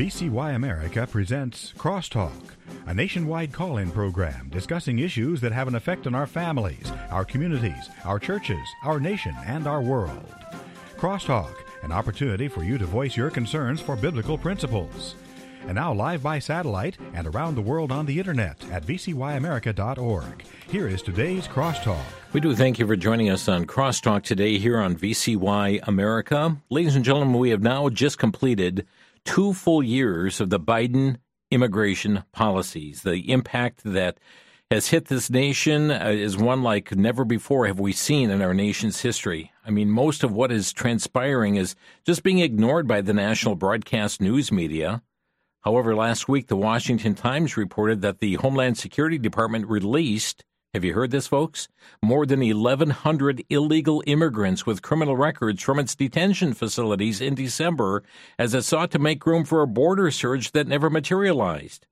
VCY America presents Crosstalk, a nationwide call in program discussing issues that have an effect on our families, our communities, our churches, our nation, and our world. Crosstalk, an opportunity for you to voice your concerns for biblical principles. And now, live by satellite and around the world on the internet at vcyamerica.org. Here is today's Crosstalk. We do thank you for joining us on Crosstalk today here on VCY America. Ladies and gentlemen, we have now just completed two full years of the Biden immigration policies. The impact that has hit this nation uh, is one like never before have we seen in our nation's history. I mean, most of what is transpiring is just being ignored by the national broadcast news media. However, last week, the Washington Times reported that the Homeland Security Department released have you heard this, folks? More than 1,100 illegal immigrants with criminal records from its detention facilities in December as it sought to make room for a border surge that never materialized.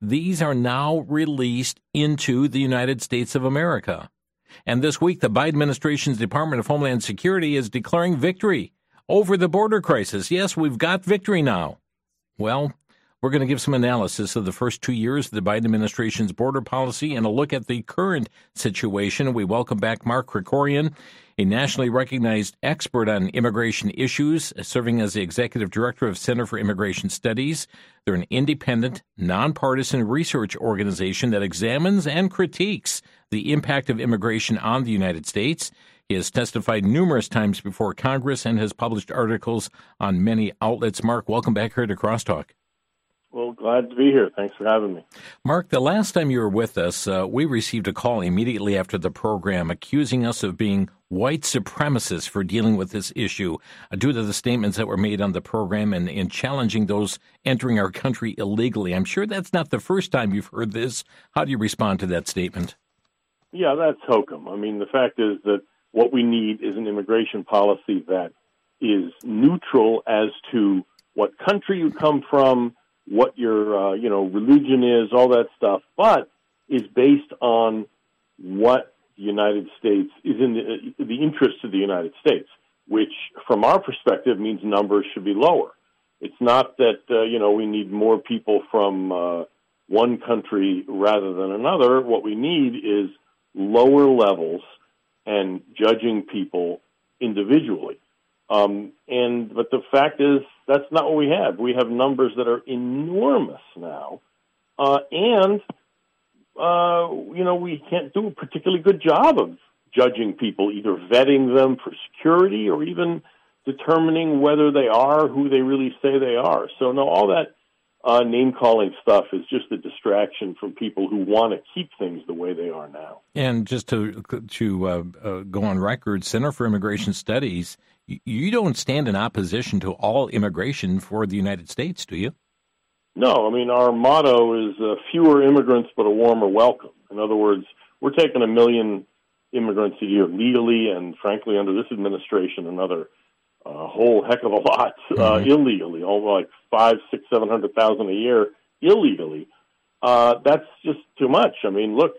These are now released into the United States of America. And this week, the Biden administration's Department of Homeland Security is declaring victory over the border crisis. Yes, we've got victory now. Well, we're going to give some analysis of the first two years of the Biden administration's border policy and a look at the current situation. We welcome back Mark Krikorian, a nationally recognized expert on immigration issues, serving as the executive director of Center for Immigration Studies. They're an independent, nonpartisan research organization that examines and critiques the impact of immigration on the United States. He has testified numerous times before Congress and has published articles on many outlets. Mark, welcome back here to Crosstalk. Well, glad to be here. Thanks for having me. Mark, the last time you were with us, uh, we received a call immediately after the program accusing us of being white supremacists for dealing with this issue uh, due to the statements that were made on the program and, and challenging those entering our country illegally. I'm sure that's not the first time you've heard this. How do you respond to that statement? Yeah, that's hokum. I mean, the fact is that what we need is an immigration policy that is neutral as to what country you come from what your uh, you know religion is, all that stuff, but is based on what the United States is in the, the interest of the United States, which from our perspective means numbers should be lower. It's not that uh, you know we need more people from uh, one country rather than another. What we need is lower levels and judging people individually. Um, and but the fact is that's not what we have. We have numbers that are enormous now, uh, and uh, you know we can't do a particularly good job of judging people, either vetting them for security or even determining whether they are who they really say they are. So no, all that uh, name calling stuff is just a distraction from people who want to keep things the way they are now. And just to to uh, uh, go on record, Center for Immigration Studies you don't stand in opposition to all immigration for the United States, do you? No, I mean our motto is uh, fewer immigrants but a warmer welcome. In other words, we're taking a million immigrants a year legally, and frankly, under this administration, another uh, whole heck of a lot uh, mm-hmm. illegally, all like five, six, seven hundred thousand a year illegally. Uh, that's just too much. I mean, look,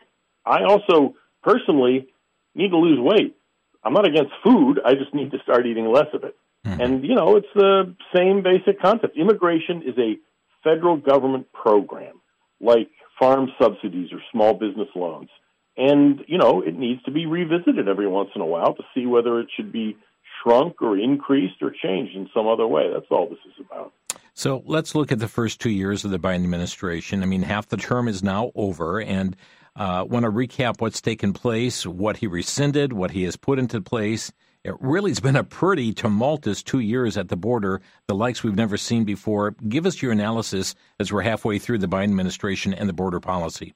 I also personally need to lose weight. I'm not against food. I just need to start eating less of it. Mm-hmm. And, you know, it's the same basic concept. Immigration is a federal government program like farm subsidies or small business loans. And, you know, it needs to be revisited every once in a while to see whether it should be shrunk or increased or changed in some other way. That's all this is about. So let's look at the first two years of the Biden administration. I mean, half the term is now over, and uh, want to recap what's taken place, what he rescinded, what he has put into place. It really has been a pretty tumultuous two years at the border, the likes we've never seen before. Give us your analysis as we're halfway through the Biden administration and the border policy.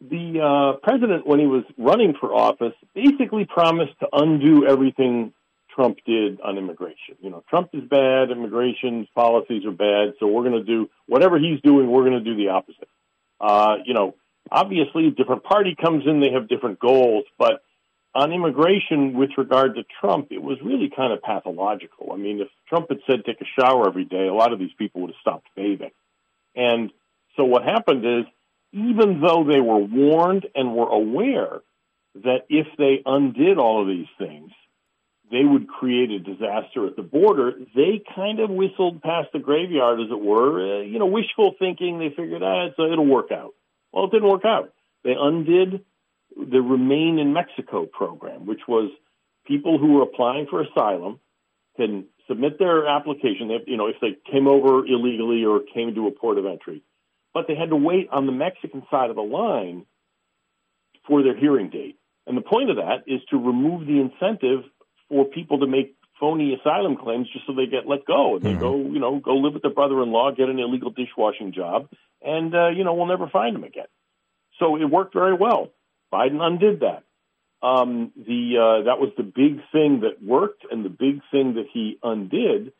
The uh, president, when he was running for office, basically promised to undo everything Trump did on immigration. You know, Trump is bad, immigration policies are bad, so we're going to do whatever he's doing, we're going to do the opposite. Uh, you know, obviously, a different party comes in, they have different goals, but on immigration with regard to Trump, it was really kind of pathological. I mean, if Trump had said take a shower every day, a lot of these people would have stopped bathing. And so what happened is, even though they were warned and were aware that if they undid all of these things, they would create a disaster at the border, they kind of whistled past the graveyard, as it were. Uh, you know, wishful thinking. They figured, ah, so it'll work out. Well, it didn't work out. They undid the Remain in Mexico program, which was people who were applying for asylum can submit their application. If, you know, if they came over illegally or came to a port of entry, but they had to wait on the Mexican side of the line for their hearing date. And the point of that is to remove the incentive for people to make phony asylum claims just so they get let go and they mm-hmm. go, you know, go live with their brother-in-law, get an illegal dishwashing job, and uh, you know we'll never find them again. So it worked very well. Biden undid that. Um, the uh, that was the big thing that worked and the big thing that he undid.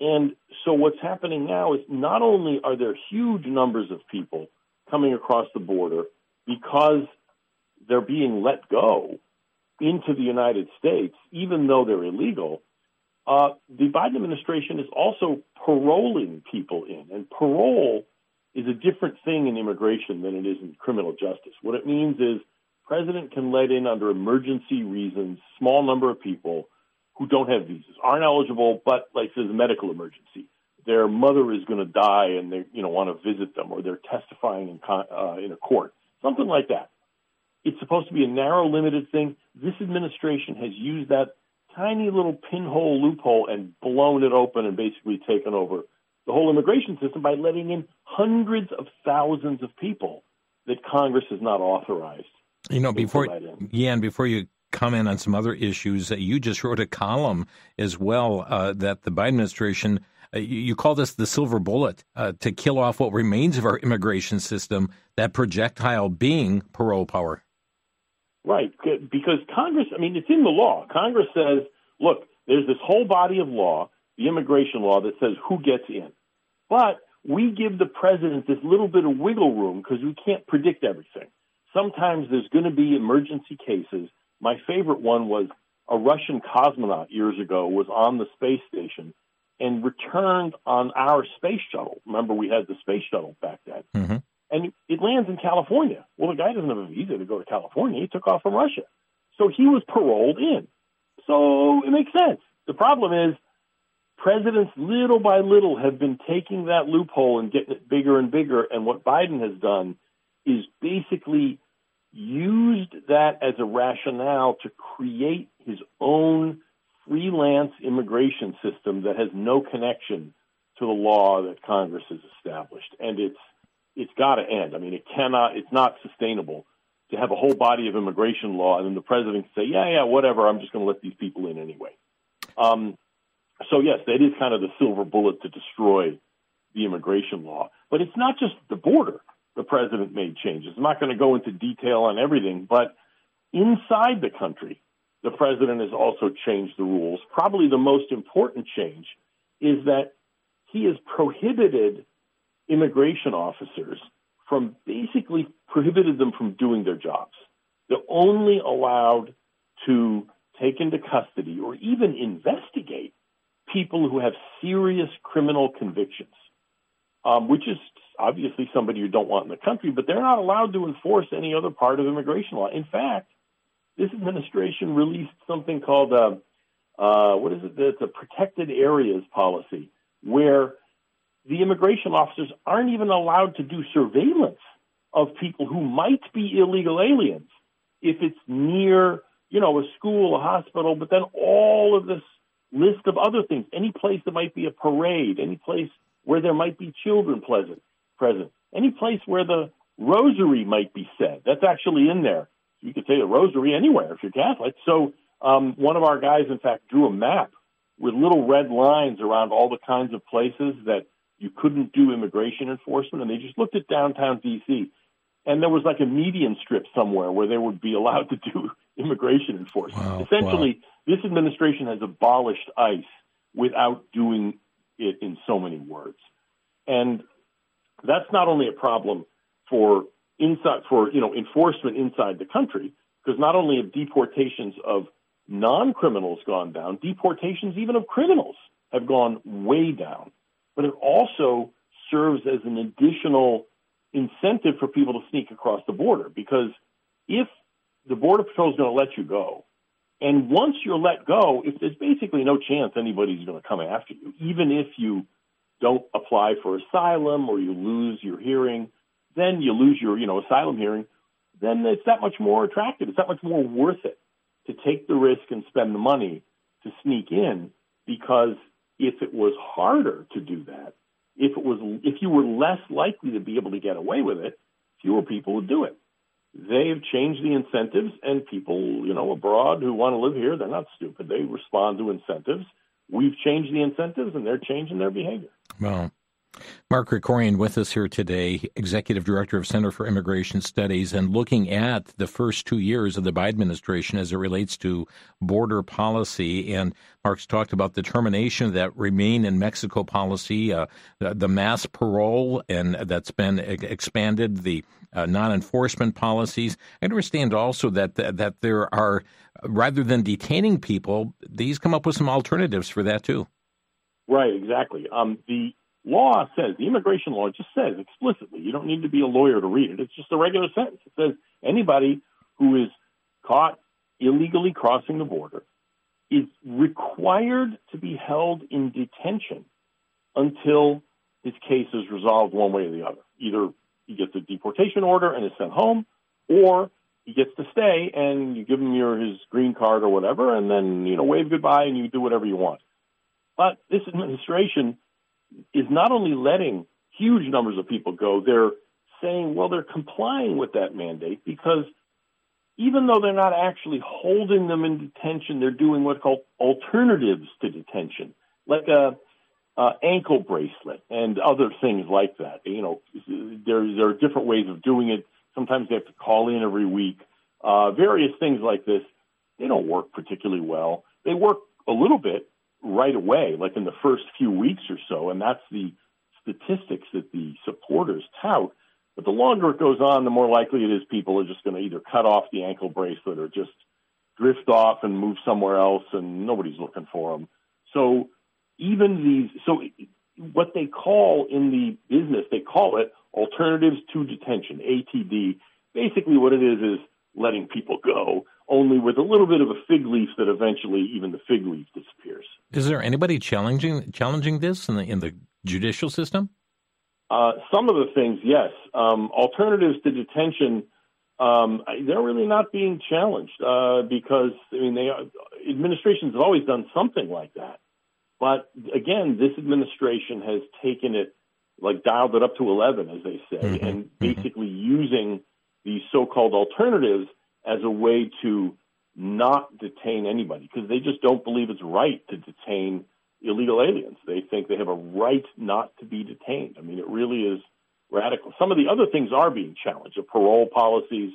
And so what's happening now is not only are there huge numbers of people coming across the border because they're being let go into the United States, even though they're illegal, uh, the Biden administration is also paroling people in. And parole is a different thing in immigration than it is in criminal justice. What it means is president can let in under emergency reasons small number of people who don't have visas, aren't eligible, but like there's a medical emergency. Their mother is going to die and they you know want to visit them or they're testifying in con- uh, in a court, something like that. It's supposed to be a narrow, limited thing. This administration has used that tiny little pinhole loophole and blown it open and basically taken over the whole immigration system by letting in hundreds of thousands of people that Congress has not authorized you know, before yeah, and before you comment on some other issues, uh, you just wrote a column as well uh, that the Biden administration. Uh, you call this the silver bullet uh, to kill off what remains of our immigration system, that projectile being parole power. Right, because Congress, I mean, it's in the law. Congress says, look, there's this whole body of law, the immigration law, that says who gets in. But we give the president this little bit of wiggle room because we can't predict everything sometimes there's going to be emergency cases. My favorite one was a Russian cosmonaut years ago was on the space station and returned on our space shuttle. Remember, we had the space shuttle back then. Mm-hmm. And it lands in California. Well, the guy doesn't have a visa to go to California. He took off from Russia. So he was paroled in. So it makes sense. The problem is presidents little by little have been taking that loophole and getting it bigger and bigger. And what Biden has done is basically used that as a rationale to create his own freelance immigration system that has no connection to the law that Congress has established. And it's it's got to end. I mean, it cannot. It's not sustainable to have a whole body of immigration law and then the president say, "Yeah, yeah, whatever. I'm just going to let these people in anyway." Um, so yes, that is kind of the silver bullet to destroy the immigration law. But it's not just the border the president made changes. I'm not going to go into detail on everything, but inside the country, the president has also changed the rules. Probably the most important change is that he has prohibited immigration officers from basically prohibited them from doing their jobs. They're only allowed to take into custody or even investigate people who have serious criminal convictions, um, which is obviously somebody you don't want in the country, but they're not allowed to enforce any other part of immigration law. In fact, this administration released something called a, uh, uh, what is it? It's a protected areas policy where the immigration officers aren't even allowed to do surveillance of people who might be illegal aliens if it's near, you know, a school, a hospital, but then all of this list of other things, any place that might be a parade, any place where there might be children present, present. Any place where the rosary might be said, that's actually in there. You could say the rosary anywhere if you're Catholic. So um, one of our guys, in fact, drew a map with little red lines around all the kinds of places that you couldn't do immigration enforcement, and they just looked at downtown D.C. And there was like a median strip somewhere where they would be allowed to do immigration enforcement. Wow, Essentially, wow. this administration has abolished ICE without doing it in so many words. And that's not only a problem for inside for you know enforcement inside the country, because not only have deportations of non-criminals gone down, deportations even of criminals have gone way down. But it also serves as an additional incentive for people to sneak across the border because if the border patrol is going to let you go And once you're let go, if there's basically no chance anybody's going to come after you, even if you don't apply for asylum or you lose your hearing, then you lose your, you know, asylum hearing, then it's that much more attractive. It's that much more worth it to take the risk and spend the money to sneak in because if it was harder to do that, if it was if you were less likely to be able to get away with it, fewer people would do it. They've changed the incentives and people, you know, abroad who want to live here, they're not stupid. They respond to incentives. We've changed the incentives and they're changing their behavior. Well, Mark Krikorian with us here today, Executive Director of Center for Immigration Studies, and looking at the first two years of the Biden administration as it relates to border policy. And Mark's talked about the termination of that Remain in Mexico policy, uh, the, the, mass parole, and that's been expanded, the uh, non enforcement policies. I understand also that, that, that there are, rather than detaining people, these come up with some alternatives for that too. Right, exactly. Um, the law says, the immigration law just says explicitly, you don't need to be a lawyer to read it. It's just a regular sentence. It says anybody who is caught illegally crossing the border is required to be held in detention until his case is resolved one way or the other. Either he gets a deportation order and is sent home, or he gets to stay and you give him your his green card or whatever, and then you know wave goodbye and you do whatever you want. But this administration is not only letting huge numbers of people go, they're saying, well, they're complying with that mandate because even though they're not actually holding them in detention, they're doing what's called alternatives to detention, like a, a ankle bracelet and other things like that. You know, there there are different ways of doing it. Sometimes they have to call in every week. Uh, various things like this. They don't work particularly well. They work a little bit, right away, like in the first few weeks or so, and that's the statistics that the supporters tout. But the longer it goes on, the more likely it is people are just going to either cut off the ankle bracelet or just drift off and move somewhere else, and nobody's looking for them. So even these, so what they call in the business, they call it alternatives to detention, ATD. Basically, what it is is letting people go only with a little bit of a fig leaf that eventually even the fig leaf disappears. Is there anybody challenging challenging this in the in the judicial system? Uh, some of the things, yes. Um, alternatives to detention, um, they're really not being challenged uh, because I mean, they are, administrations have always done something like that. But again, this administration has taken it, like dialed it up to eleven, as they say, mm-hmm. and mm-hmm. basically mm-hmm. using these so-called alternatives as a way to not detain anybody because they just don't believe it's right to detain illegal aliens. They think they have a right not to be detained. I mean, it really is radical. Some of the other things are being challenged. The parole policies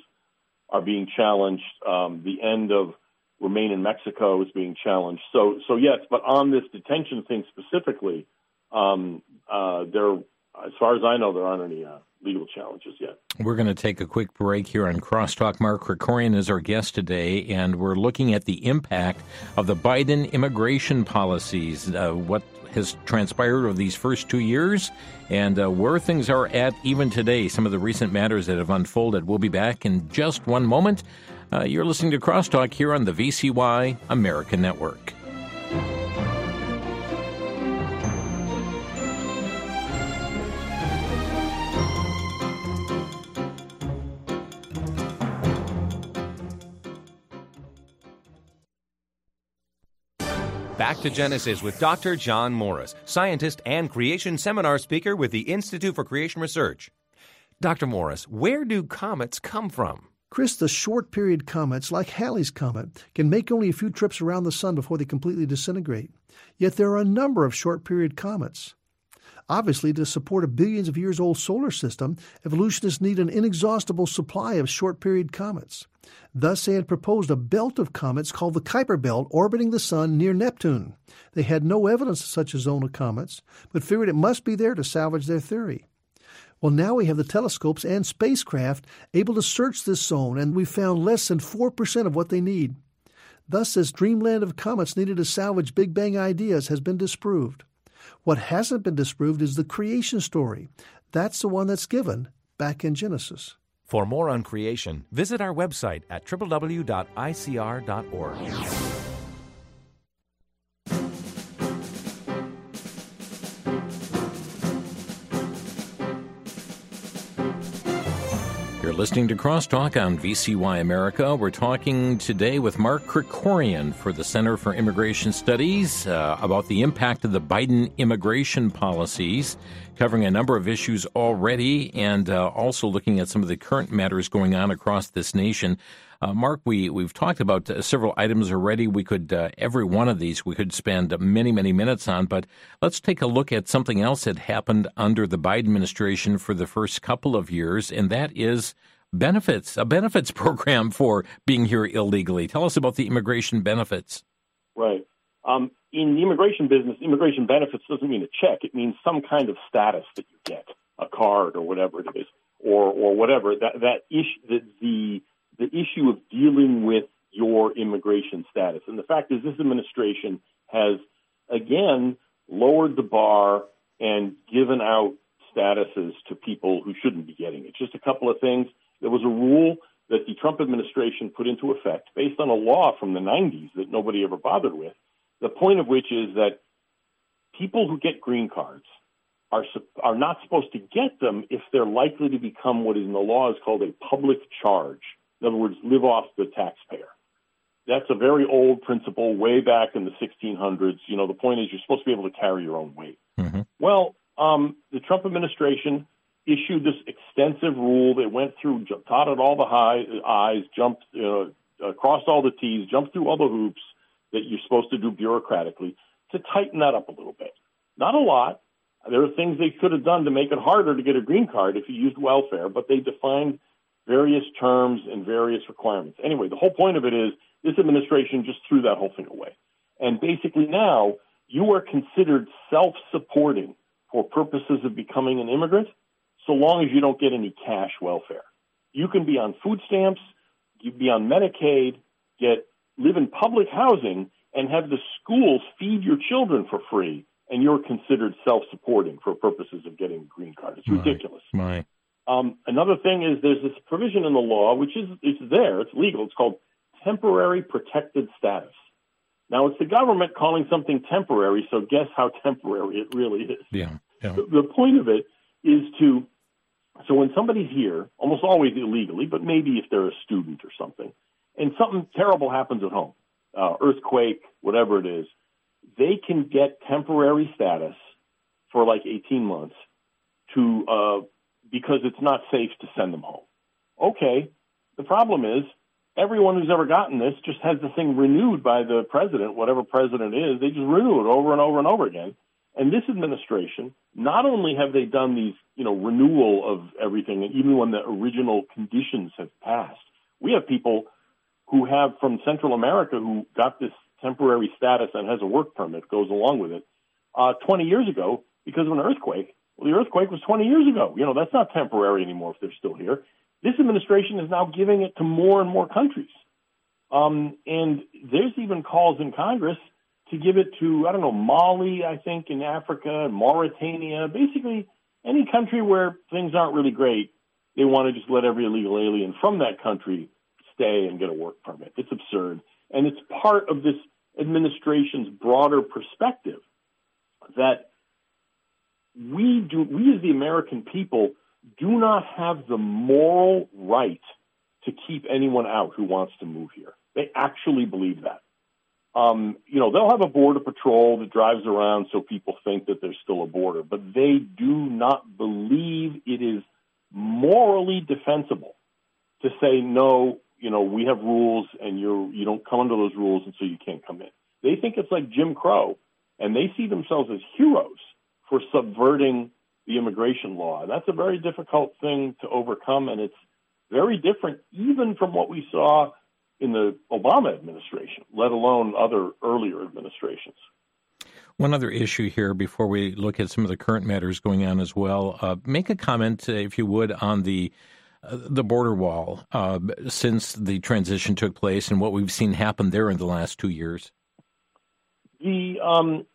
are being challenged. Um, the end of remain in Mexico is being challenged. So, so yes, but on this detention thing specifically, um, uh, there, as far as I know, there aren't any uh, legal challenges yet. We're going to take a quick break here on Crosstalk. Mark Krikorian is our guest today, and we're looking at the impact of the Biden immigration policies, uh, what has transpired over these first two years, and uh, where things are at even today, some of the recent matters that have unfolded. We'll be back in just one moment. Uh, you're listening to Crosstalk here on the VCY American Network. Back to Genesis with Dr. John Morris, scientist and creation seminar speaker with the Institute for Creation Research. Dr. Morris, where do comets come from? Chris, the short period comets, like Halley's Comet, can make only a few trips around the sun before they completely disintegrate. Yet there are a number of short period comets. Obviously, to support a billions of years old solar system, evolutionists need an inexhaustible supply of short period comets. Thus, they had proposed a belt of comets called the Kuiper Belt orbiting the Sun near Neptune. They had no evidence of such a zone of comets, but figured it must be there to salvage their theory. Well, now we have the telescopes and spacecraft able to search this zone, and we've found less than 4% of what they need. Thus, this dreamland of comets needed to salvage Big Bang ideas has been disproved. What hasn't been disproved is the creation story. That's the one that's given back in Genesis. For more on creation, visit our website at www.icr.org. listening to Crosstalk on VCY America. We're talking today with Mark Krikorian for the Center for Immigration Studies uh, about the impact of the Biden immigration policies, covering a number of issues already, and uh, also looking at some of the current matters going on across this nation. Uh, Mark, we, we've talked about uh, several items already. We could, uh, every one of these, we could spend many, many minutes on, but let's take a look at something else that happened under the Biden administration for the first couple of years, and that is benefits, a benefits program for being here illegally. Tell us about the immigration benefits. Right. Um, in the immigration business, immigration benefits doesn't mean a check. It means some kind of status that you get, a card or whatever it is, or or whatever. That that issue, the, the the issue of dealing with your immigration status. And the fact is, this administration has, again, lowered the bar and given out statuses to people who shouldn't be getting it. Just a couple of things. There was a rule that the Trump administration put into effect based on a law from the 90s that nobody ever bothered with. The point of which is that people who get green cards are are not supposed to get them if they're likely to become what in the law is called a public charge. In other words, live off the taxpayer. That's a very old principle way back in the 1600s. You know, the point is you're supposed to be able to carry your own weight. Mm-hmm. Well, um, the Trump administration issued this extensive rule. They went through, dotted all the high, I's, jumped, uh, crossed all the T's, jumped through all the hoops that you're supposed to do bureaucratically to tighten that up a little bit. Not a lot. There are things they could have done to make it harder to get a green card if you used welfare, but they defined various terms and various requirements. Anyway, the whole point of it is this administration just threw that whole thing away. And basically now you are considered self-supporting for purposes of becoming an immigrant so long as you don't get any cash welfare. You can be on food stamps, you be on Medicaid, get live in public housing and have the schools feed your children for free and you're considered self-supporting for purposes of getting a green card. It's ridiculous. My. Um, another thing is there's this provision in the law, which is it's there, it's legal. It's called temporary protected status. Now it's the government calling something temporary, so guess how temporary it really is. Yeah. yeah. The, the point of it is to so when somebody's here, almost always illegally, but maybe if they're a student or something, and something terrible happens at home, uh, earthquake, whatever it is, they can get temporary status for like 18 months to uh, because it's not safe to send them home. Okay, the problem is everyone who's ever gotten this just has the thing renewed by the president, whatever president is. They just renew it over and over and over again. And this administration, not only have they done these, you know, renewal of everything, and even when the original conditions have passed, we have people who have from Central America who got this temporary status and has a work permit goes along with it uh, 20 years ago because of an earthquake well, the earthquake was 20 years ago. You know, that's not temporary anymore if they're still here. This administration is now giving it to more and more countries. Um, and there's even calls in Congress to give it to, I don't know, Mali, I think, in Africa, Mauritania, basically any country where things aren't really great. They want to just let every illegal alien from that country stay and get a work permit. It's absurd. And it's part of this administration's broader perspective that we do we as the American people do not have the moral right to keep anyone out who wants to move here. They actually believe that. Um, you know, they'll have a border patrol that drives around so people think that there's still a border, but they do not believe it is morally defensible to say no. You know, we have rules, and you're, you don't come under those rules, and so you can't come in. They think it's like Jim Crow, and they see themselves as heroes for subverting the immigration law. And that's a very difficult thing to overcome, and it's very different even from what we saw in the Obama administration, let alone other earlier administrations. One other issue here before we look at some of the current matters going on as well. Uh, make a comment, uh, if you would, on the uh, the border wall uh, since the transition took place and what we've seen happen there in the last two years. The um,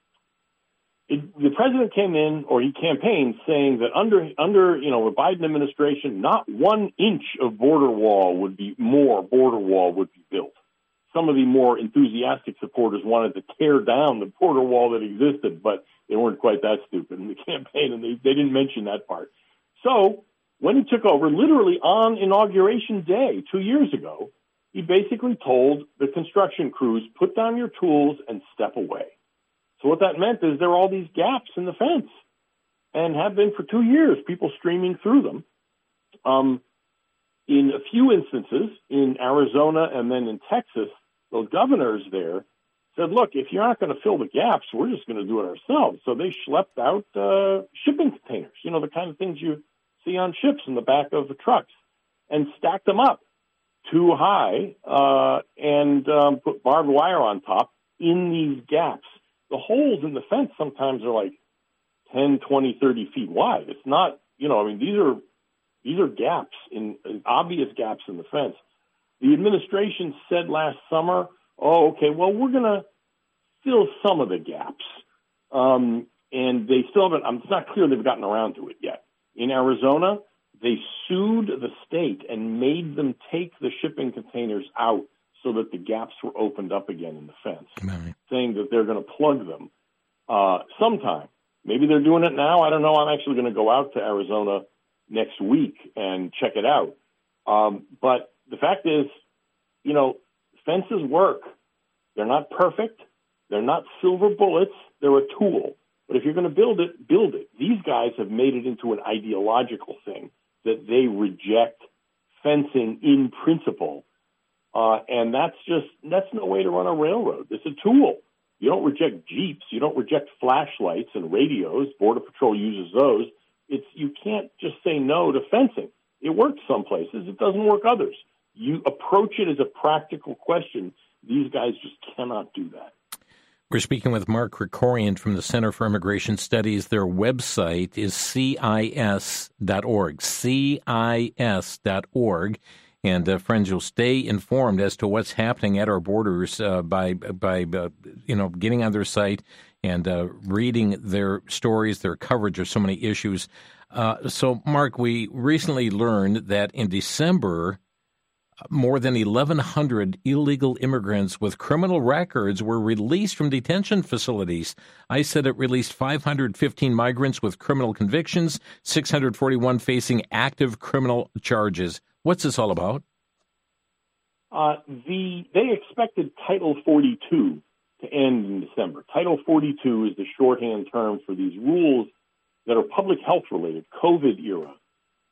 it, the president came in or he campaigned saying that under under you know the Biden administration, not one inch of border wall would be more border wall would be built. Some of the more enthusiastic supporters wanted to tear down the border wall that existed, but they weren't quite that stupid in the campaign, and they, they didn't mention that part. So when he took over, literally on inauguration day two years ago, he basically told the construction crews, "Put down your tools and step away." So what that meant is there are all these gaps in the fence, and have been for two years. People streaming through them. Um, in a few instances, in Arizona and then in Texas, the governors there said, "Look, if you're not going to fill the gaps, we're just going to do it ourselves." So they schlepped out uh, shipping containers, you know, the kind of things you see on ships in the back of the trucks, and stacked them up too high uh, and um, put barbed wire on top in these gaps the holes in the fence sometimes are like 10, 20, 30 feet wide. It's not, you know, I mean, these are these are gaps in, in obvious gaps in the fence. The administration said last summer, "Oh, okay, well, we're going to fill some of the gaps," um, and they still haven't. It's not clear they've gotten around to it yet. In Arizona, they sued the state and made them take the shipping containers out so that the gaps were opened up again in the fence, right. saying that they're going to plug them uh, sometime. Maybe they're doing it now. I don't know. I'm actually going to go out to Arizona next week and check it out. Um, but the fact is, you know, fences work. They're not perfect. They're not silver bullets. They're a tool. But if you're going to build it, build it. These guys have made it into an ideological thing that they reject fencing in principle uh, and that's just, that's no way to run a railroad. It's a tool. You don't reject Jeeps. You don't reject flashlights and radios. Border Patrol uses those. It's, you can't just say no to fencing. It works some places. It doesn't work others. You approach it as a practical question. These guys just cannot do that. We're speaking with Mark Krikorian from the Center for Immigration Studies. Their website is cis.org, cis.org. And uh, friends, you'll stay informed as to what's happening at our borders uh, by by uh, you know getting on their site and uh, reading their stories, their coverage of so many issues. Uh, so, Mark, we recently learned that in December, more than 1,100 illegal immigrants with criminal records were released from detention facilities. ICE said it released 515 migrants with criminal convictions, 641 facing active criminal charges. What's this all about? Uh, the they expected Title 42 to end in December. Title 42 is the shorthand term for these rules that are public health related, COVID era,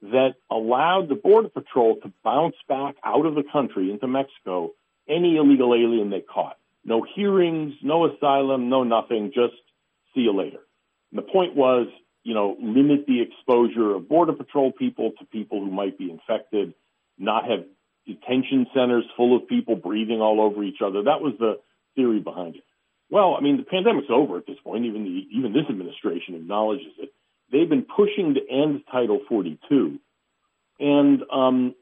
that allowed the Border Patrol to bounce back out of the country into Mexico any illegal alien they caught. No hearings, no asylum, no nothing, just see you later. And the point was you know, limit the exposure of Border Patrol people to people who might be infected, not have detention centers full of people breathing all over each other. That was the theory behind it. Well, I mean, the pandemic's over at this point. Even the, even this administration acknowledges it. They've been pushing to end Title 42, and um,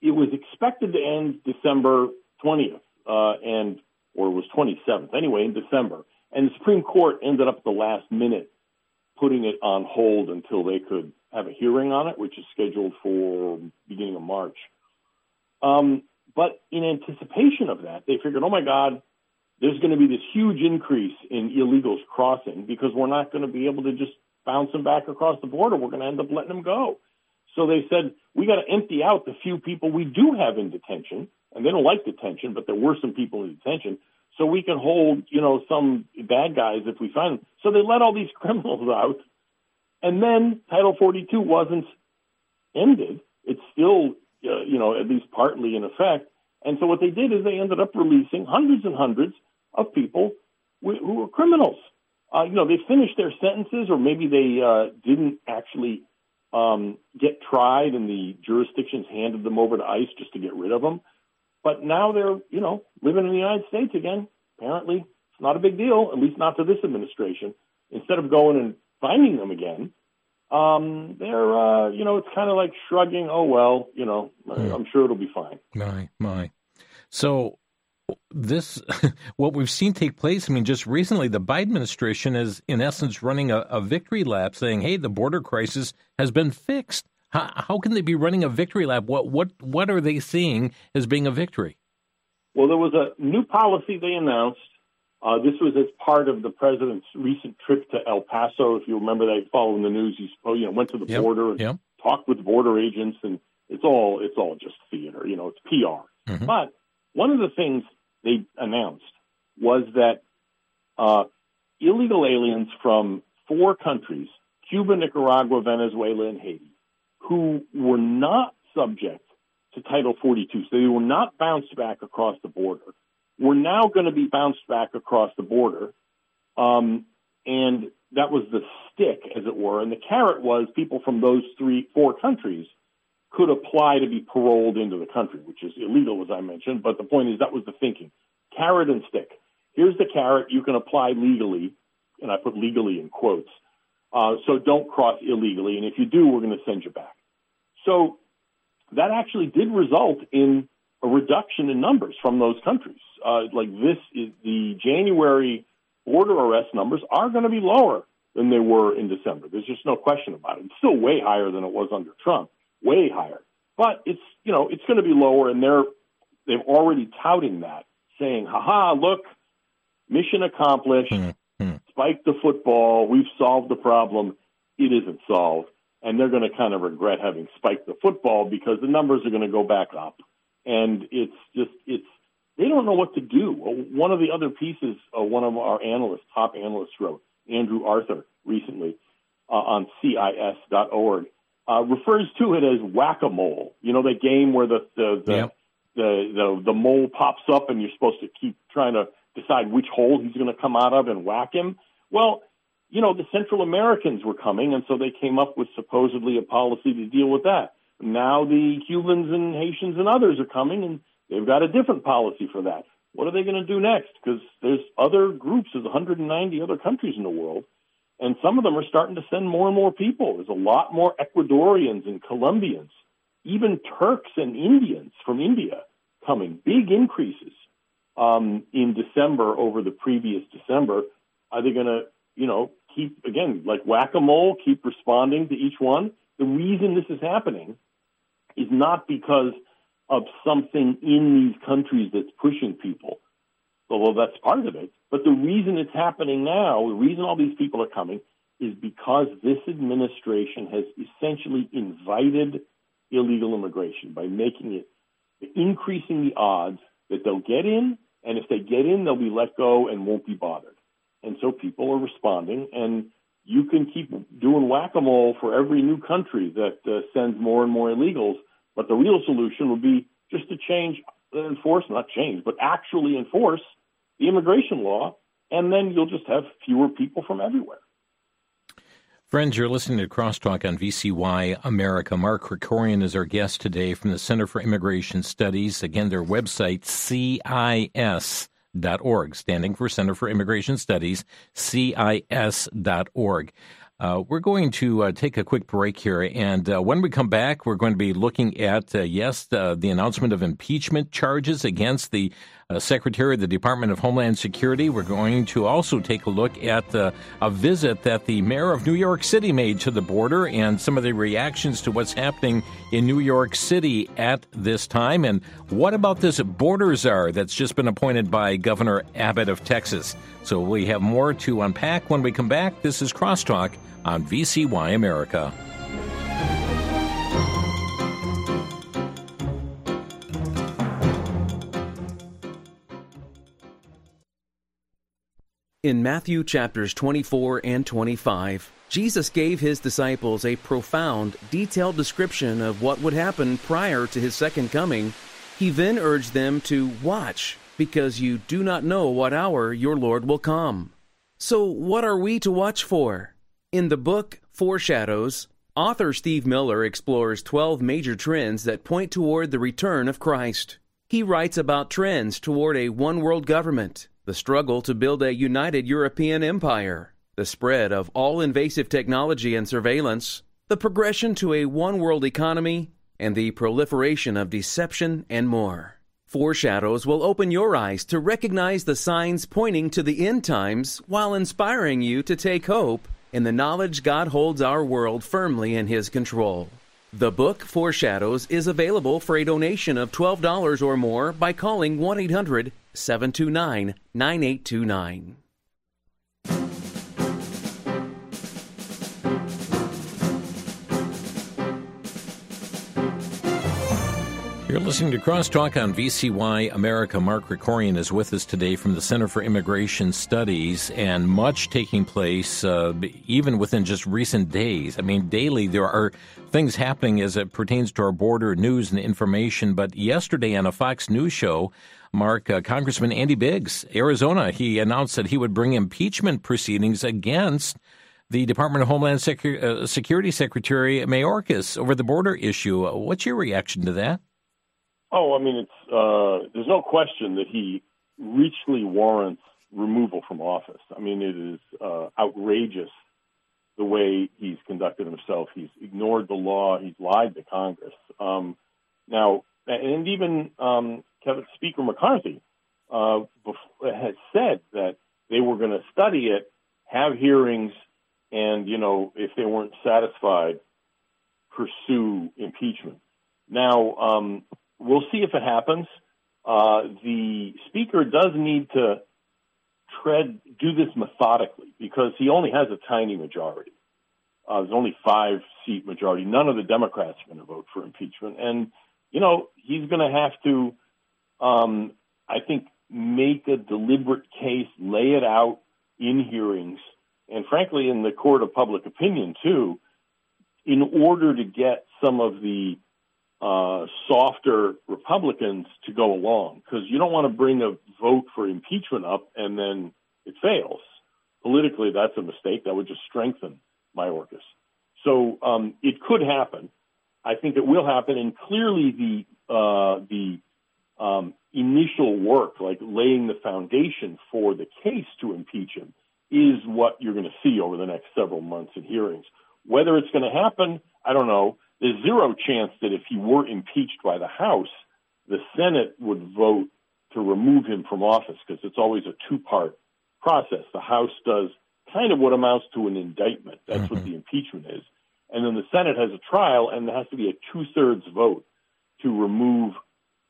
it was expected to end December 20th, uh, and or it was 27th. Anyway, in December, and the Supreme Court ended up at the last minute putting it on hold until they could have a hearing on it, which is scheduled for beginning of March. Um, but in anticipation of that, they figured, oh my God, there's going to be this huge increase in illegals crossing because we're not going to be able to just bounce them back across the border. We're going to end up letting them go. So they said, we got to empty out the few people we do have in detention. And they don't like detention, but there were some people in detention so we can hold, you know, some bad guys if we find them. So they let all these criminals out, and then Title 42 wasn't ended. It's still, uh, you know, at least partly in effect. And so what they did is they ended up releasing hundreds and hundreds of people who were criminals. Uh, you know, they finished their sentences, or maybe they uh, didn't actually um, get tried, and the jurisdictions handed them over to ICE just to get rid of them. But now they're, you know, living in the United States again. Apparently, it's not a big deal, at least not to this administration. Instead of going and finding them again, um, they're, uh, you know, it's kind of like shrugging. Oh well, you know, I'm sure it'll be fine. My my. So, this, what we've seen take place, I mean, just recently, the Biden administration is, in essence, running a, a victory lap saying, hey, the border crisis has been fixed. How, how, can they be running a victory lap? What, what, what are they seeing as being a victory? Well, there was a new policy they announced. Uh, this was as part of the president's recent trip to El Paso. If you remember that, following the news, he oh, you know went to the yep. border and yep. talked with border agents, and it's all it's all just theater. You know, it's PR. Mm-hmm. But one of the things they announced was that uh, illegal aliens from four countries Cuba, Nicaragua, Venezuela, and Haiti who were not subject to Title 42, so they were not bounced back across the border, were now going to be bounced back across the border. Um, and that was the stick, as it were. And the carrot was people from those three, four countries could apply to be paroled into the country, which is illegal, as I mentioned. But the point is, that was the thinking carrot and stick. Here's the carrot. You can apply legally, and I put legally in quotes. Uh, so don't cross illegally. And if you do, we're going to send you back. So that actually did result in a reduction in numbers from those countries. Uh, like this is the January border arrest numbers are going to be lower than they were in December. There's just no question about it. It's still way higher than it was under Trump way higher. But it's you know it's going to be lower, and they're they've already touting that, saying, "Ha ha! Look, mission accomplished. Mm-hmm. Spike the football. We've solved the problem. It isn't solved." And they're going to kind of regret having spiked the football because the numbers are going to go back up, and it's just it's they don't know what to do. One of the other pieces, uh, one of our analysts, top analysts, wrote Andrew Arthur recently uh, on CIS.org uh, refers to it as whack a mole. You know, the game where the the the, yep. the the the mole pops up and you're supposed to keep trying to decide which hole he's going to come out of and whack him. Well, you know, the Central Americans were coming, and so they came up with supposedly a policy to deal with that. Now the Cubans and Haitians and others are coming, and they've got a different policy for that. What are they going to do next? Because there's other groups, there's 190 other countries in the world and some of them are starting to send more and more people. There's a lot more Ecuadorians and Colombians, even Turks and Indians from India coming. Big increases um, in December over the previous December. Are they going to, you know, keep again like whack a mole, keep responding to each one? The reason this is happening is not because of something in these countries that's pushing people, although that's part of it. But the reason it's happening now, the reason all these people are coming, is because this administration has essentially invited illegal immigration by making it, increasing the odds that they'll get in, and if they get in, they'll be let go and won't be bothered. And so people are responding, and you can keep doing whack a mole for every new country that uh, sends more and more illegals. But the real solution would be just to change, enforce, not change, but actually enforce the immigration law, and then you'll just have fewer people from everywhere. Friends, you're listening to Crosstalk on VCY America. Mark Krikorian is our guest today from the Center for Immigration Studies. Again, their website, CIS.org, standing for Center for Immigration Studies, CIS.org. Uh, we're going to uh, take a quick break here, and uh, when we come back, we're going to be looking at, uh, yes, the, the, announcement of impeachment charges against the uh, Secretary of the Department of Homeland Security. We're going to also take a look at uh, a visit that the mayor of New York City made to the border and some of the reactions to what's happening in New York City at this time. And what about this border czar that's just been appointed by Governor Abbott of Texas? So we have more to unpack when we come back. This is Crosstalk on VCY America. In Matthew chapters 24 and 25, Jesus gave his disciples a profound, detailed description of what would happen prior to his second coming. He then urged them to watch, because you do not know what hour your Lord will come. So, what are we to watch for? In the book Foreshadows, author Steve Miller explores 12 major trends that point toward the return of Christ. He writes about trends toward a one world government the struggle to build a united European empire, the spread of all invasive technology and surveillance, the progression to a one world economy, and the proliferation of deception and more. Foreshadows will open your eyes to recognize the signs pointing to the end times while inspiring you to take hope in the knowledge God holds our world firmly in His control. The book Foreshadows is available for a donation of $12 or more by calling 1 800 729 9829. You're listening to Crosstalk on VCY America. Mark Krikorian is with us today from the Center for Immigration Studies, and much taking place uh, even within just recent days. I mean, daily there are things happening as it pertains to our border news and information. But yesterday on a Fox News show, Mark, uh, Congressman Andy Biggs, Arizona, he announced that he would bring impeachment proceedings against the Department of Homeland Secu- uh, Security Secretary Mayorkas over the border issue. What's your reaction to that? Oh, I mean, it's uh, there's no question that he richly warrants removal from office. I mean, it is uh, outrageous the way he's conducted himself. He's ignored the law. He's lied to Congress. Um, now, and even um, Kevin Speaker McCarthy uh, had said that they were going to study it, have hearings, and you know, if they weren't satisfied, pursue impeachment. Now, um, we'll see if it happens. Uh, the speaker does need to tread, do this methodically because he only has a tiny majority. Uh, there's only five seat majority. None of the Democrats are going to vote for impeachment, and you know he's going to have to, um, I think, make a deliberate case, lay it out in hearings, and frankly, in the court of public opinion too, in order to get some of the uh, softer Republicans to go along because you don't want to bring a vote for impeachment up and then it fails. Politically, that's a mistake. That would just strengthen Mayorkas. So um, it could happen. I think it will happen, and clearly the uh, the um, initial work, like laying the foundation for the case to impeach him, is what you're going to see over the next several months in hearings. Whether it's going to happen, I don't know. There's zero chance that if he were impeached by the House, the Senate would vote to remove him from office because it's always a two part process. The House does kind of what amounts to an indictment. That's mm-hmm. what the impeachment is. And then the Senate has a trial, and there has to be a two thirds vote to remove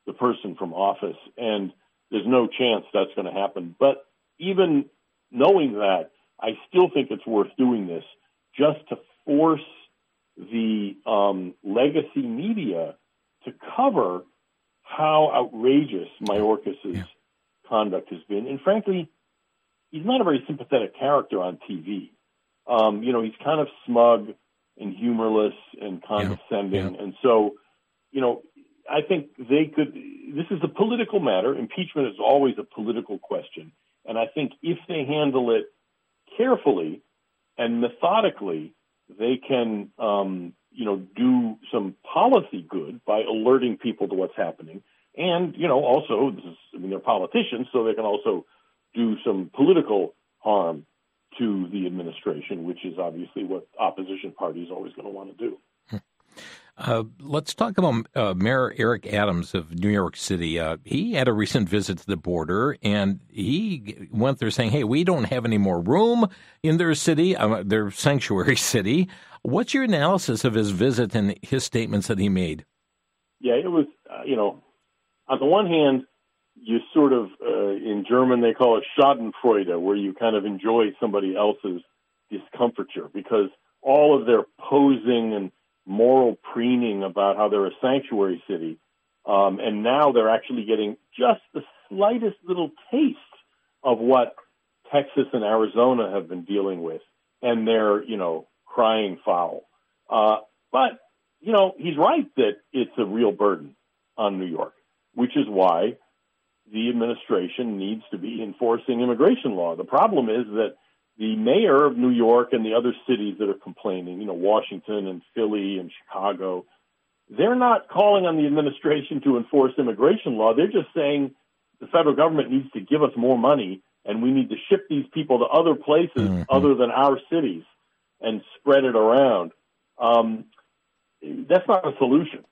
the person from office. And there's no chance that's going to happen. But even knowing that, I still think it's worth doing this just to force the um, legacy media to cover how outrageous Mayorkas' yeah. conduct has been. And frankly, he's not a very sympathetic character on TV. Um, you know, he's kind of smug and humorless and condescending. Yeah. Yeah. And so, you know, I think they could. This is a political matter. Impeachment is always a political question. And I think if they handle it carefully and methodically, they can, um, you know, do some policy good by alerting people to what's happening. And, you know, also, this is, I mean, they're politicians, so they can also do some political harm to the administration, which is obviously what opposition parties always going to want to do. Uh, let's talk about uh, Mayor Eric Adams of New York City. Uh, he had a recent visit to the border, and he went there saying, "Hey, we don't have any more room in their city, uh, their sanctuary city." What's your analysis of his visit and his statements that he made? Yeah, it was. Uh, you know, on the one hand, you sort of uh, in German they call it Schadenfreude, where you kind of enjoy somebody else's discomfiture because all of their posing and moral preening about how they're a sanctuary city. Um, and now they're actually getting just the slightest little taste of what Texas and Arizona have been dealing with, and they're, you know, crying foul. Uh, but, you know, he's right that it's a real burden on New York, which is why the administration needs to be enforcing immigration law. The problem is that the mayor of New York and the other cities that are complaining, you know, Washington and Philly and Chicago, they're not calling on the administration to enforce immigration law. They're just saying the federal government needs to give us more money and we need to ship these people to other places mm-hmm. other than our cities and spread it around. Um, that's not a solution.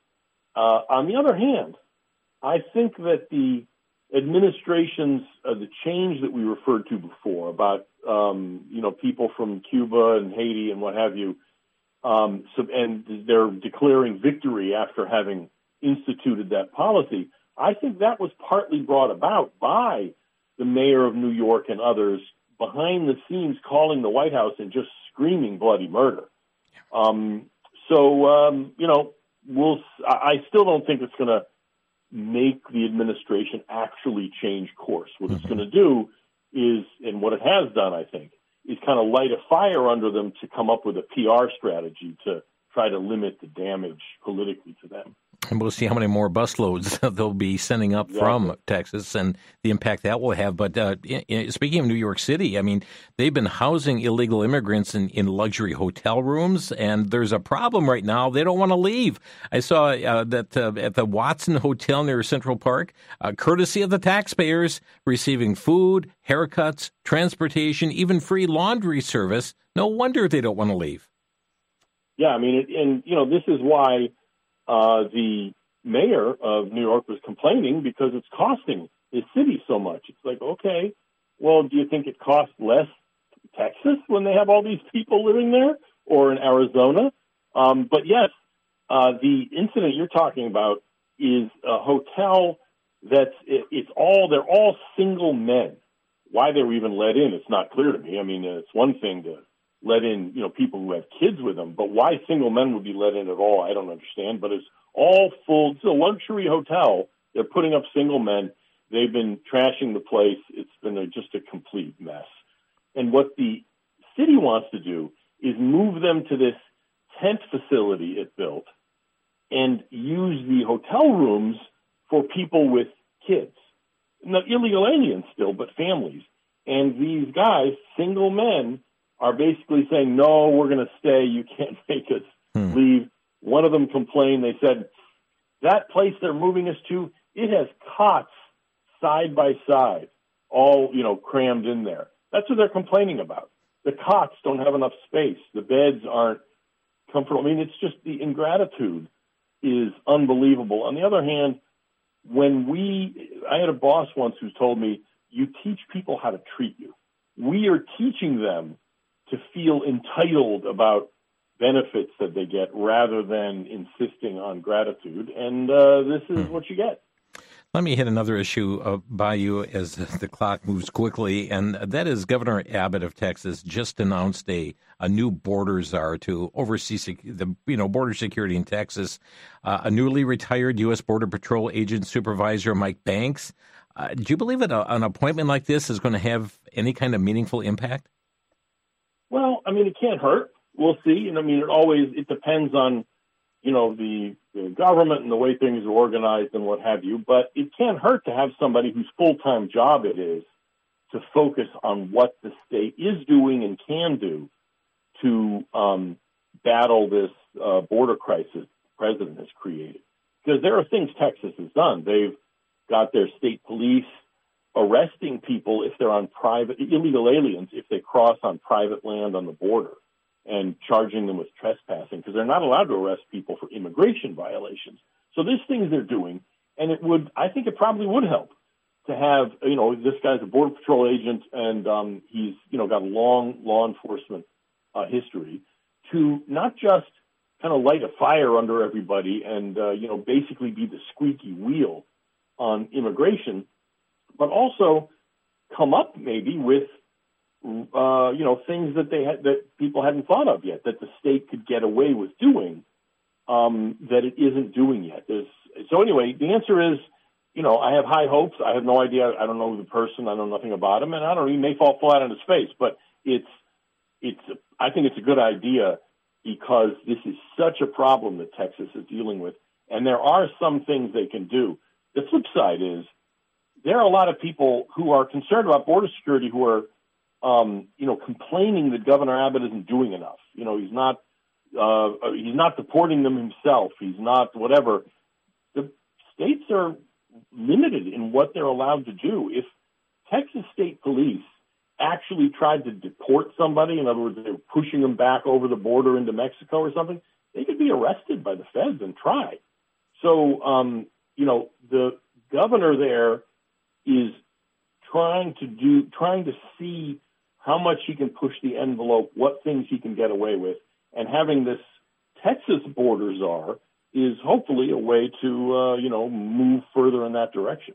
Uh, on the other hand, I think that the administration's uh, the change that we referred to before about um, you know people from Cuba and Haiti and what have you, um, so, and they're declaring victory after having instituted that policy. I think that was partly brought about by the mayor of New York and others behind the scenes calling the White House and just screaming bloody murder. Um, so um, you know, we'll. I still don't think it's going to make the administration actually change course. What mm-hmm. it's going to do is, and what it has done, I think, is kind of light a fire under them to come up with a PR strategy to try to limit the damage politically to them and we'll see how many more busloads they'll be sending up exactly. from Texas and the impact that will have. But uh, in, speaking of New York City, I mean, they've been housing illegal immigrants in, in luxury hotel rooms, and there's a problem right now. They don't want to leave. I saw uh, that uh, at the Watson Hotel near Central Park, uh, courtesy of the taxpayers, receiving food, haircuts, transportation, even free laundry service. No wonder they don't want to leave. Yeah, I mean, and you know, this is why uh, the mayor of New York was complaining because it's costing his city so much. It's like, okay, well, do you think it costs less Texas when they have all these people living there or in Arizona? Um, but yes, uh, the incident you're talking about is a hotel that's it, it's all they're all single men. Why they were even let in, it's not clear to me. I mean, it's one thing to let in, you know, people who have kids with them. But why single men would be let in at all, I don't understand. But it's all full. It's a luxury hotel. They're putting up single men. They've been trashing the place. It's been a, just a complete mess. And what the city wants to do is move them to this tent facility it built and use the hotel rooms for people with kids. Not illegal aliens still, but families. And these guys, single men, are basically saying, no, we're going to stay. You can't make us hmm. leave. One of them complained. They said, that place they're moving us to, it has cots side by side, all, you know, crammed in there. That's what they're complaining about. The cots don't have enough space. The beds aren't comfortable. I mean, it's just the ingratitude is unbelievable. On the other hand, when we, I had a boss once who told me, you teach people how to treat you. We are teaching them to feel entitled about benefits that they get rather than insisting on gratitude. And uh, this is hmm. what you get. Let me hit another issue uh, by you as the clock moves quickly, and that is Governor Abbott of Texas just announced a, a new border czar to oversee sec- the you know border security in Texas. Uh, a newly retired U.S. Border Patrol agent supervisor, Mike Banks. Uh, do you believe that a, an appointment like this is going to have any kind of meaningful impact? Well, I mean, it can't hurt. We'll see. And I mean, it always it depends on you know the, the government and the way things are organized and what have you. But it can't hurt to have somebody whose full time job it is to focus on what the state is doing and can do to um, battle this uh, border crisis the president has created. Because there are things Texas has done. They've got their state police arresting people if they're on private illegal aliens if they cross on private land on the border and charging them with trespassing because they're not allowed to arrest people for immigration violations. So there's things they're doing, and it would I think it probably would help to have you know this guy's a border patrol agent and um, he's you know got a long law enforcement uh, history to not just kind of light a fire under everybody and uh, you know basically be the squeaky wheel on immigration but also come up maybe with uh, you know things that they had that people hadn't thought of yet that the state could get away with doing um, that it isn't doing yet. There's, so anyway, the answer is, you know, I have high hopes. I have no idea. I don't know the person. I know nothing about him, and I don't. He may fall flat on his face, but it's it's. I think it's a good idea because this is such a problem that Texas is dealing with, and there are some things they can do. The flip side is there are a lot of people who are concerned about border security who are, um, you know, complaining that Governor Abbott isn't doing enough. You know, he's not uh, he's not deporting them himself. He's not whatever. The states are limited in what they're allowed to do. If Texas State Police actually tried to deport somebody, in other words, they were pushing them back over the border into Mexico or something, they could be arrested by the feds and tried. So, um, you know, the governor there is trying to do, trying to see how much he can push the envelope, what things he can get away with, and having this Texas border czar is hopefully a way to, uh, you know, move further in that direction.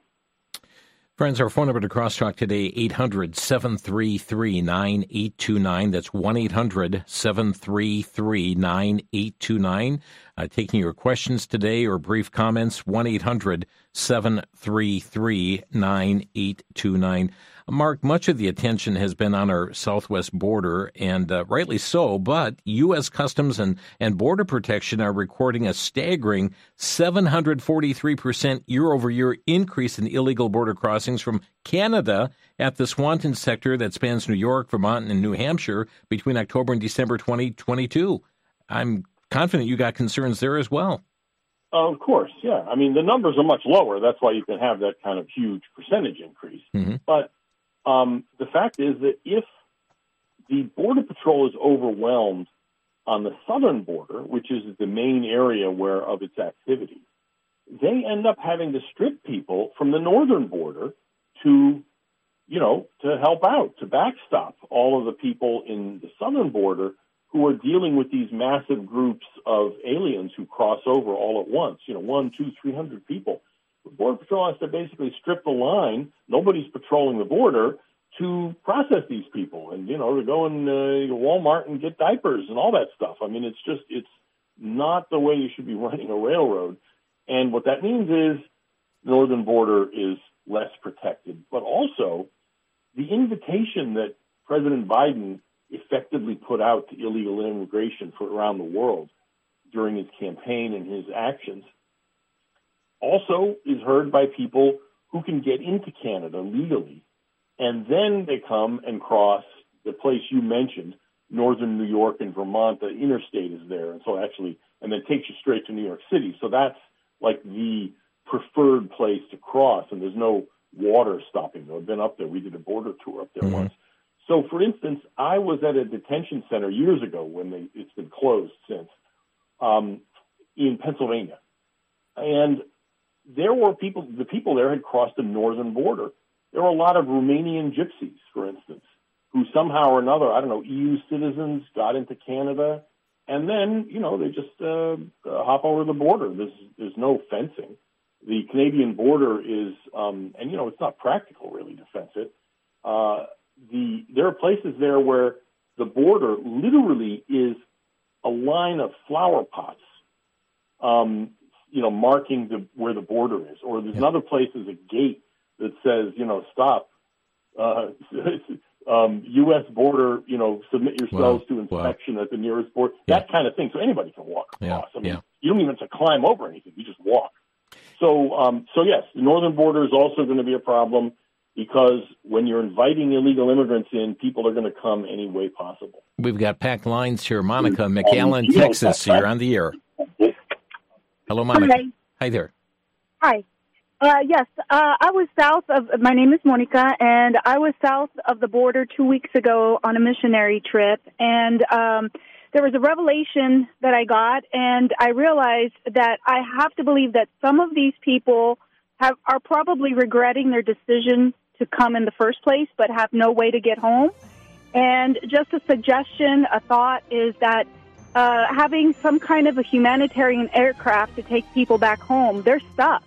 Friends, our phone number to Crosstalk today, 800 733 9829. That's 1 800 733 9829. Uh, taking your questions today or brief comments, 1 800 733 9829. Mark, much of the attention has been on our southwest border, and uh, rightly so, but U.S. Customs and, and Border Protection are recording a staggering 743% year over year increase in illegal border crossings from Canada at the Swanton sector that spans New York, Vermont, and New Hampshire between October and December 2022. I'm confident you got concerns there as well. of course, yeah. I mean, the numbers are much lower. That's why you can have that kind of huge percentage increase. Mm-hmm. But um, the fact is that if the Border Patrol is overwhelmed on the southern border, which is the main area where of its activity, they end up having to strip people from the northern border to, you know, to help out, to backstop all of the people in the southern border who are dealing with these massive groups of aliens who cross over all at once, you know, one, two, three hundred people. The Border Patrol has to basically strip the line. Nobody's patrolling the border to process these people and, you know, to go in uh, Walmart and get diapers and all that stuff. I mean, it's just, it's not the way you should be running a railroad. And what that means is the northern border is less protected, but also the invitation that President Biden effectively put out to illegal immigration for around the world during his campaign and his actions also is heard by people who can get into Canada legally. And then they come and cross the place you mentioned, northern New York and Vermont. The interstate is there. And so actually, and then takes you straight to New York City. So that's like the preferred place to cross. And there's no water stopping them. I've been up there. We did a border tour up there mm-hmm. once. So, for instance, I was at a detention center years ago when they, it's been closed since um, in Pennsylvania, and there were people. The people there had crossed the northern border. There were a lot of Romanian gypsies, for instance, who somehow or another, I don't know, EU citizens got into Canada, and then you know they just uh, uh, hop over the border. There's there's no fencing. The Canadian border is, um, and you know, it's not practical really to fence it. Uh, the there are places there where the border literally is a line of flower pots, um, you know, marking the where the border is. Or there's yeah. another place is a gate that says, you know, stop. Uh, um, U.S. border, you know, submit yourselves wow. to inspection wow. at the nearest border. Yeah. That kind of thing. So anybody can walk across. Yeah. I mean, you don't even have to climb over anything. You just walk. So, um, so yes, the northern border is also going to be a problem because when you're inviting illegal immigrants in, people are going to come any way possible. We've got packed lines here. Monica, McAllen, Texas. You're on the air. Hello, Monica. Hi, Hi there. Hi. Uh, yes, uh, I was south of. My name is Monica, and I was south of the border two weeks ago on a missionary trip, and um, there was a revelation that I got, and I realized that I have to believe that some of these people have are probably regretting their decision to come in the first place but have no way to get home. And just a suggestion, a thought is that uh, having some kind of a humanitarian aircraft to take people back home, they're stuck.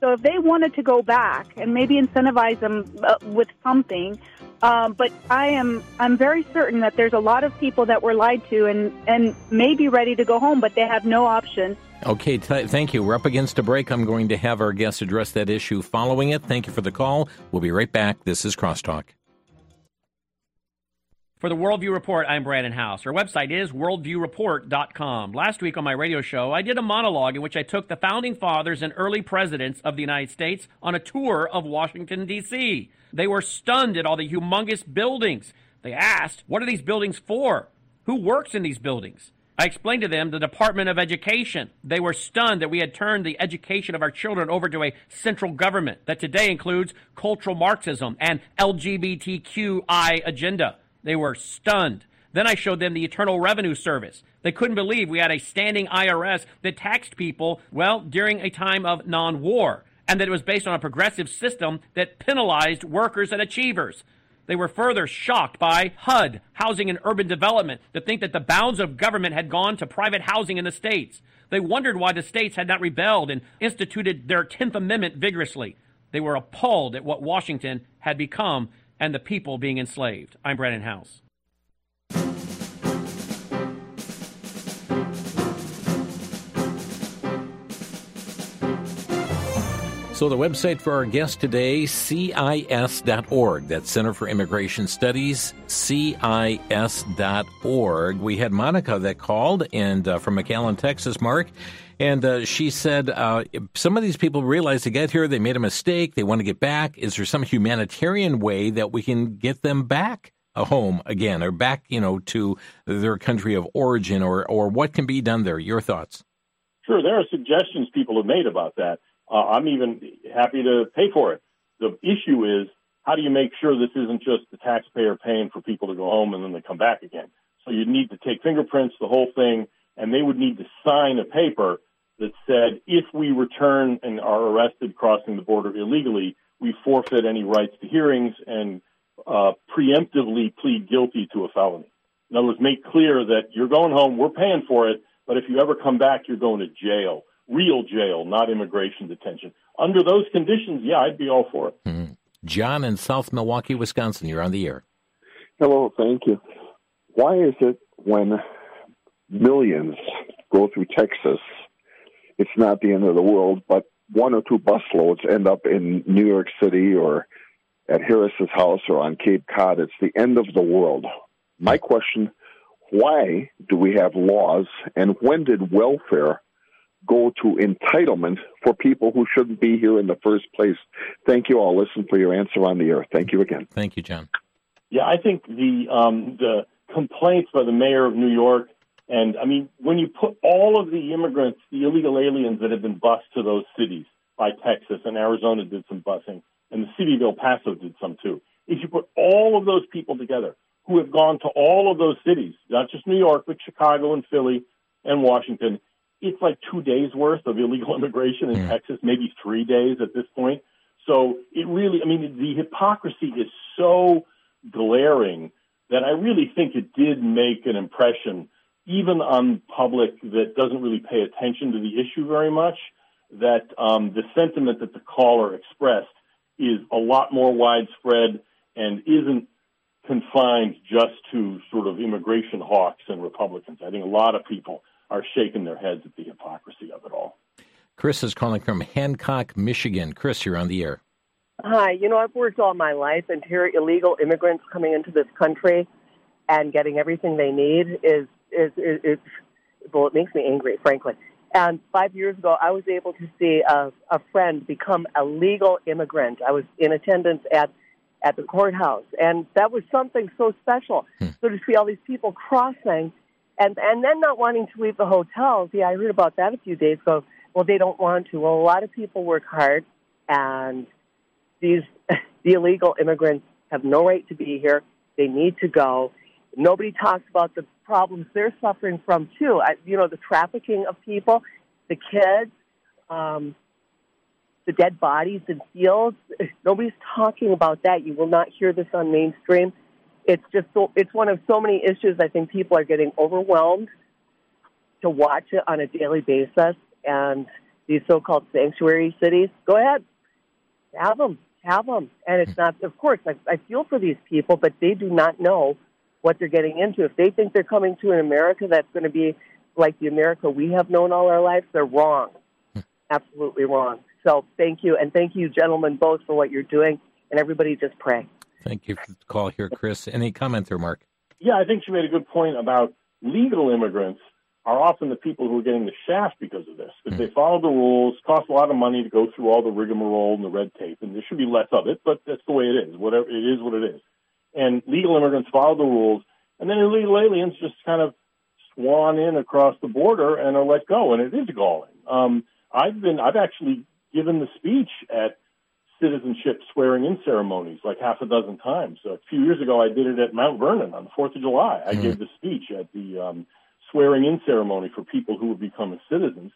So if they wanted to go back and maybe incentivize them uh, with something, um, but I am I'm very certain that there's a lot of people that were lied to and and may be ready to go home, but they have no option Okay, t- thank you. We're up against a break. I'm going to have our guest address that issue following it. Thank you for the call. We'll be right back. This is Crosstalk. For the Worldview Report, I'm Brannon Howse. Our website is worldviewreport.com. Last week on my radio show, I did a monologue in which I took the founding fathers and early presidents of the United States on a tour of Washington, D.C. They were stunned at all the humongous buildings. They asked, What are these buildings for? Who works in these buildings? I explained to them the Department of Education. They were stunned that we had turned the education of our children over to a central government that today includes cultural Marxism and LGBTQI agenda. They were stunned. Then I showed them the Internal Revenue Service. They couldn't believe we had a standing IRS that taxed people, well, during a time of non war. and that it was based on a progressive system that penalized workers and achievers. They were further shocked by HUD, Housing and Urban Development, to think that the bounds of government had gone to private housing in the states. They wondered why the states had not rebelled and instituted their 10th Amendment vigorously. They were appalled at what Washington had become and the people being enslaved. I'm Brannon Howse. So, the website for our guest today, CIS.org. That's Center for Immigration Studies, CIS.org. We had Monica that called and uh, from McAllen, Texas, Mark. And uh, she said uh, some of these people realize to get here, they made a mistake, they want to get back. Is there some humanitarian way that we can get them back? a home again or back you know to their country of origin or or what can be done there your thoughts sure there are suggestions people have made about that uh, I'm even happy to pay for it. The issue is how do you make sure this isn't just the taxpayer paying for people to go home and then they come back again? So you need to take fingerprints, the whole thing, and they would need to sign a paper that said if we return and are arrested crossing the border illegally, we forfeit any rights to hearings and uh, preemptively plead guilty to a felony. In other words, make clear that you're going home, we're paying for it, but if you ever come back, you're going to jail real jail, not immigration detention. Under those conditions, yeah, I'd be all for it. Mm-hmm. John in South Milwaukee, Wisconsin, you're on the air. Hello, thank you. Why is it when millions go through Texas, it's not the end of the world, but one or two busloads end up in New York City or at Harris's house or on Cape Cod? It's the end of the world. My question why do we have laws, and when did welfare go to entitlement for people who shouldn't be here in the first place. Thank you all. Listen for your answer on the air. Thank you again. Thank you, John. Yeah, I think the um, the complaints by the mayor of New York, and I mean, when you put all of the immigrants, the illegal aliens that have been bused to those cities by Texas and Arizona did some busing, and the city of El Paso did some too. If you put all of those people together who have gone to all of those cities, not just New York, but Chicago and Philly and Washington, it's like two days worth of illegal immigration in yeah. Texas, maybe three days at this point. So it really, I mean, the hypocrisy is so glaring that I really think it did make an impression, even on public that doesn't really pay attention to the issue very much, that um, the sentiment that the caller expressed is a lot more widespread and isn't confined just to sort of immigration hawks and Republicans. I think a lot of people are shaking their heads at the hypocrisy of it all. Chris is calling from Hancock, Michigan. Chris, you're on the air. Hi. You know, I've worked all my life, and here illegal immigrants coming into this country and getting everything they need is is is, is well, it makes me angry, frankly. And five years ago, I was able to see a, a friend become a legal immigrant. I was in attendance at at the courthouse, and that was something so special. Hmm. So to see all these people crossing and and then not wanting to leave the hotels. Yeah, I heard about that a few days ago. Well, they don't want to. Well, a lot of people work hard, and these the illegal immigrants have no right to be here. They need to go. Nobody talks about the problems they're suffering from too. I, you know, the trafficking of people, the kids, um, the dead bodies in fields. Nobody's talking about that. You will not hear this on mainstream it's just so, it's one of so many issues. I think people are getting overwhelmed to watch it on a daily basis, and these so-called sanctuary cities. Go ahead, have them, have them, and it's not. Of course, I, I feel for these people, but they do not know what they're getting into. If they think they're coming to an America that's going to be like the America we have known all our lives, they're wrong. Absolutely wrong. So thank you, and thank you, gentlemen, both for what you're doing, and everybody just pray. Thank you for the call here, Chris. Any comment there, Mark? Yeah, I think she made a good point about legal immigrants are often the people who are getting the shaft because of this. Because mm. they follow the rules, cost a lot of money to go through all the rigmarole and the red tape, and there should be less of it, but that's the way it is. Whatever it is, what it is. And legal immigrants follow the rules, and then illegal aliens just kind of swan in across the border and are let go, and it is galling. Um, I've been, I've actually given the speech at citizenship swearing in ceremonies like half a dozen times. So a few years ago, I did it at Mount Vernon on the 4th of July. I mm-hmm. gave the speech at the um, swearing in ceremony for people who were becoming citizens.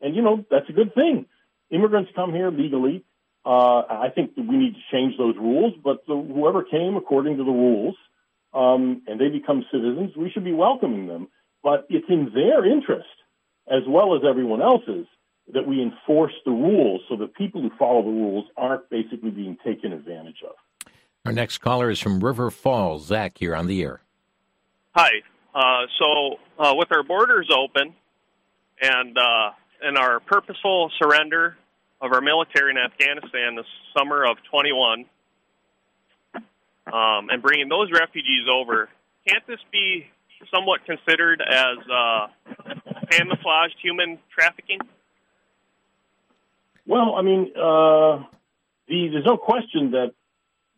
And, you know, that's a good thing. immigrants come here legally. Uh, I think we need to change those rules, but the, whoever came according to the rules um, and they become citizens, we should be welcoming them. But it's in their interest, as well as everyone else's, that we enforce the rules so that people who follow the rules aren't basically being taken advantage of. Our next caller is from River Falls. Zach, here on the air. Hi. Uh, so, uh, with our borders open and uh, and our purposeful surrender of our military in Afghanistan this summer of 21, um, and bringing those refugees over, can't this be somewhat considered as uh, camouflaged human trafficking? Well, I mean, uh, the, there's no question that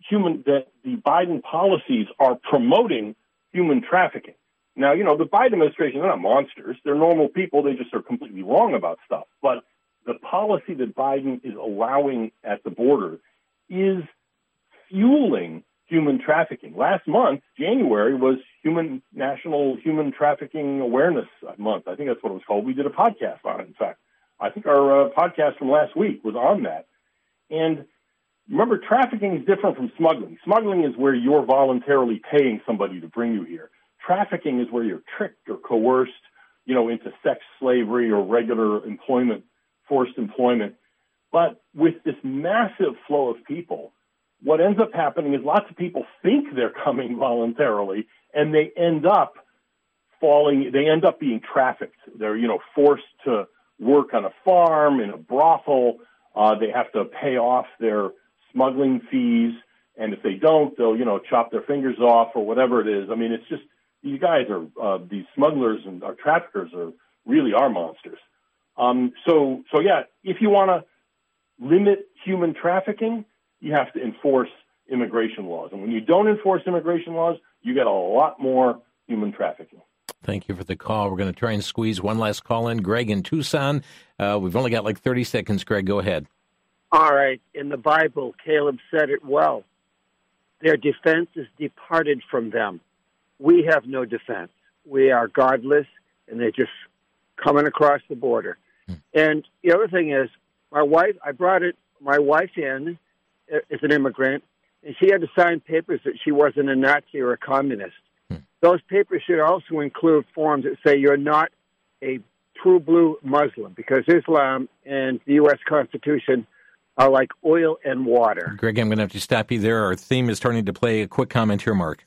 human that the Biden policies are promoting human trafficking. Now, you know, the Biden administration, they're not monsters. They're normal people. They just are completely wrong about stuff. But the policy that Biden is allowing at the border is fueling human trafficking. Last month, January, was Human National Human Trafficking Awareness Month. I think that's what it was called. We did a podcast on it, in fact. I think our uh, podcast from last week was on that. And remember, trafficking is different from smuggling. Smuggling is where you're voluntarily paying somebody to bring you here. Trafficking is where you're tricked or coerced, you know, into sex slavery or regular employment, forced employment. But with this massive flow of people, what ends up happening is lots of people think they're coming voluntarily and they end up falling, they end up being trafficked. They're, you know, forced to work on a farm, in a brothel. Uh, they have to pay off their smuggling fees. And if they don't, they'll, you know, chop their fingers off or whatever it is. I mean, it's just, these guys are, uh, these smugglers and our traffickers are really are monsters. Um, so, so yeah, if you want to limit human trafficking, you have to enforce immigration laws. And when you don't enforce immigration laws, you get a lot more human trafficking. Thank you for the call. We're going to try and squeeze one last call in. Greg in Tucson. Uh, we've only got like 30 seconds. Greg, go ahead. All right. In the Bible, Caleb said it well. Their defense is departed from them. We have no defense. We are godless, and they're just coming across the border. Hmm. And the other thing is, my wife, I brought it, my wife in is an immigrant, and she had to sign papers that she wasn't a Nazi or a communist. Hmm. Those papers should also include forms that say you're not a true blue Muslim because Islam and the U.S. Constitution are like oil and water. Greg, I'm going to have to stop you there. Our theme is turning to play. A quick comment here, Mark.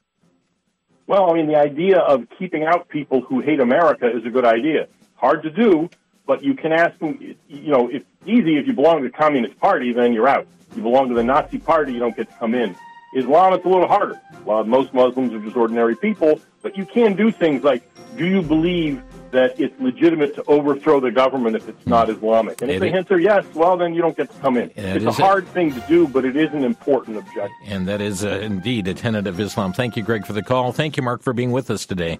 Well, I mean, the idea of keeping out people who hate America is a good idea. Hard to do, but you can ask them, you know, it's easy if you belong to the Communist Party, then you're out. You belong to the Nazi Party, you don't get to come in. Islam, it's a little harder. Well, most Muslims are just ordinary people, but you can do things like, do you believe that it's legitimate to overthrow the government if it's not Islamic? And if the answer yes, well, then you don't get to come in. it's a hard a, thing to do, but it is an important objective. And that is uh, indeed a tenet of Islam. Thank you, Greg, for the call. Thank you, Mark, for being with us today.